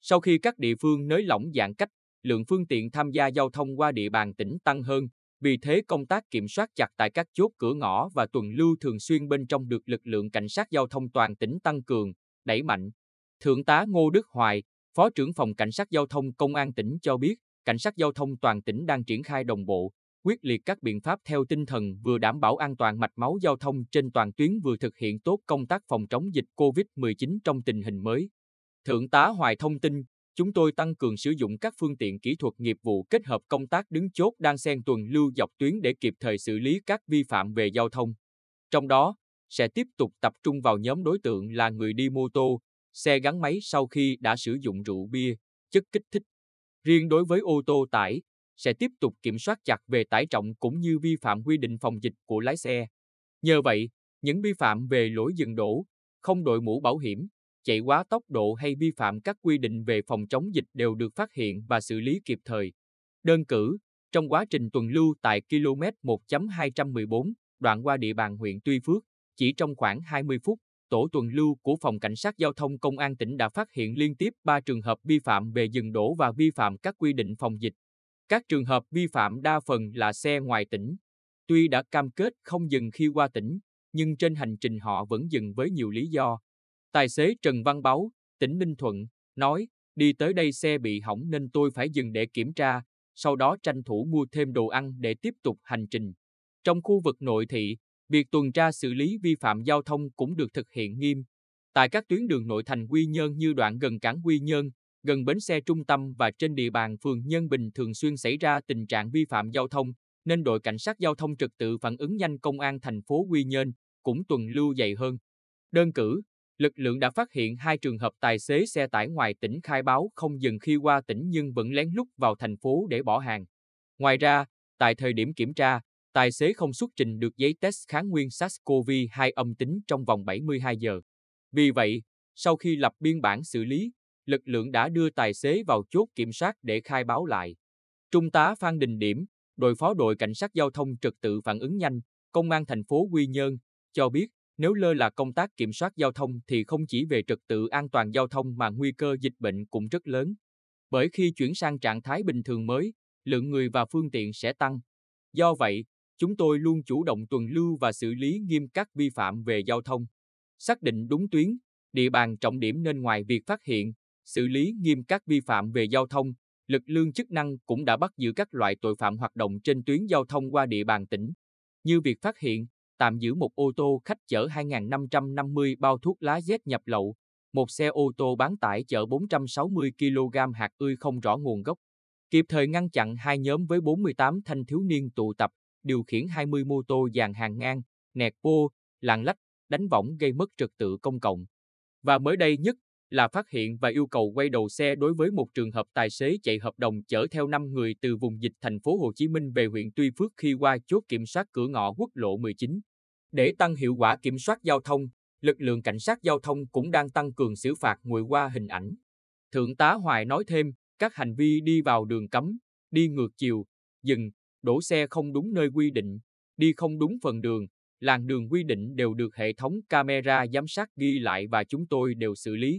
Sau khi các địa phương nới lỏng giãn cách, lượng phương tiện tham gia giao thông qua địa bàn tỉnh tăng hơn, vì thế công tác kiểm soát chặt tại các chốt cửa ngõ và tuần lưu thường xuyên bên trong được lực lượng cảnh sát giao thông toàn tỉnh tăng cường, đẩy mạnh. Thượng tá Ngô Đức Hoài, Phó trưởng phòng Cảnh sát giao thông Công an tỉnh cho biết, Cảnh sát giao thông toàn tỉnh đang triển khai đồng bộ, quyết liệt các biện pháp theo tinh thần vừa đảm bảo an toàn mạch máu giao thông trên toàn tuyến vừa thực hiện tốt công tác phòng chống dịch COVID-19 trong tình hình mới. Thượng tá Hoài thông tin, chúng tôi tăng cường sử dụng các phương tiện kỹ thuật nghiệp vụ kết hợp công tác đứng chốt đang xen tuần lưu dọc tuyến để kịp thời xử lý các vi phạm về giao thông. Trong đó, sẽ tiếp tục tập trung vào nhóm đối tượng là người đi mô tô, xe gắn máy sau khi đã sử dụng rượu bia, chất kích thích. Riêng đối với ô tô tải, sẽ tiếp tục kiểm soát chặt về tải trọng cũng như vi phạm quy định phòng dịch của lái xe. Nhờ vậy, những vi phạm về lỗi dừng đổ, không đội mũ bảo hiểm, chạy quá tốc độ hay vi phạm các quy định về phòng chống dịch đều được phát hiện và xử lý kịp thời. Đơn cử, trong quá trình tuần lưu tại km 1.214, đoạn qua địa bàn huyện Tuy Phước, chỉ trong khoảng 20 phút, tổ tuần lưu của Phòng Cảnh sát Giao thông Công an tỉnh đã phát hiện liên tiếp 3 trường hợp vi phạm về dừng đổ và vi phạm các quy định phòng dịch. Các trường hợp vi phạm đa phần là xe ngoài tỉnh. Tuy đã cam kết không dừng khi qua tỉnh, nhưng trên hành trình họ vẫn dừng với nhiều lý do. Tài xế Trần Văn Báu, tỉnh Ninh Thuận, nói, đi tới đây xe bị hỏng nên tôi phải dừng để kiểm tra, sau đó tranh thủ mua thêm đồ ăn để tiếp tục hành trình. Trong khu vực nội thị, việc tuần tra xử lý vi phạm giao thông cũng được thực hiện nghiêm. Tại các tuyến đường nội thành Quy Nhơn như đoạn gần cảng Quy Nhơn, gần bến xe trung tâm và trên địa bàn phường Nhân Bình thường xuyên xảy ra tình trạng vi phạm giao thông, nên đội cảnh sát giao thông trật tự phản ứng nhanh công an thành phố Quy Nhơn cũng tuần lưu dày hơn. Đơn cử, lực lượng đã phát hiện hai trường hợp tài xế xe tải ngoài tỉnh khai báo không dừng khi qua tỉnh nhưng vẫn lén lút vào thành phố để bỏ hàng. Ngoài ra, tại thời điểm kiểm tra, tài xế không xuất trình được giấy test kháng nguyên SARS-CoV-2 âm tính trong vòng 72 giờ. Vì vậy, sau khi lập biên bản xử lý, lực lượng đã đưa tài xế vào chốt kiểm soát để khai báo lại. Trung tá Phan Đình Điểm, đội phó đội cảnh sát giao thông trật tự phản ứng nhanh, công an thành phố Quy Nhơn, cho biết nếu lơ là công tác kiểm soát giao thông thì không chỉ về trật tự an toàn giao thông mà nguy cơ dịch bệnh cũng rất lớn. Bởi khi chuyển sang trạng thái bình thường mới, lượng người và phương tiện sẽ tăng. Do vậy, chúng tôi luôn chủ động tuần lưu và xử lý nghiêm các vi phạm về giao thông. Xác định đúng tuyến, địa bàn trọng điểm nên ngoài việc phát hiện, xử lý nghiêm các vi phạm về giao thông, lực lượng chức năng cũng đã bắt giữ các loại tội phạm hoạt động trên tuyến giao thông qua địa bàn tỉnh, như việc phát hiện, tạm giữ một ô tô khách chở 2.550 bao thuốc lá Z nhập lậu, một xe ô tô bán tải chở 460 kg hạt ươi không rõ nguồn gốc. Kịp thời ngăn chặn hai nhóm với 48 thanh thiếu niên tụ tập, điều khiển 20 mô tô dàn hàng ngang, nẹt bô, lạng lách, đánh võng gây mất trật tự công cộng. Và mới đây nhất là phát hiện và yêu cầu quay đầu xe đối với một trường hợp tài xế chạy hợp đồng chở theo 5 người từ vùng dịch thành phố Hồ Chí Minh về huyện Tuy Phước khi qua chốt kiểm soát cửa ngõ quốc lộ 19. Để tăng hiệu quả kiểm soát giao thông, lực lượng cảnh sát giao thông cũng đang tăng cường xử phạt người qua hình ảnh. Thượng tá Hoài nói thêm, các hành vi đi vào đường cấm, đi ngược chiều, dừng, đổ xe không đúng nơi quy định, đi không đúng phần đường, làn đường quy định đều được hệ thống camera giám sát ghi lại và chúng tôi đều xử lý.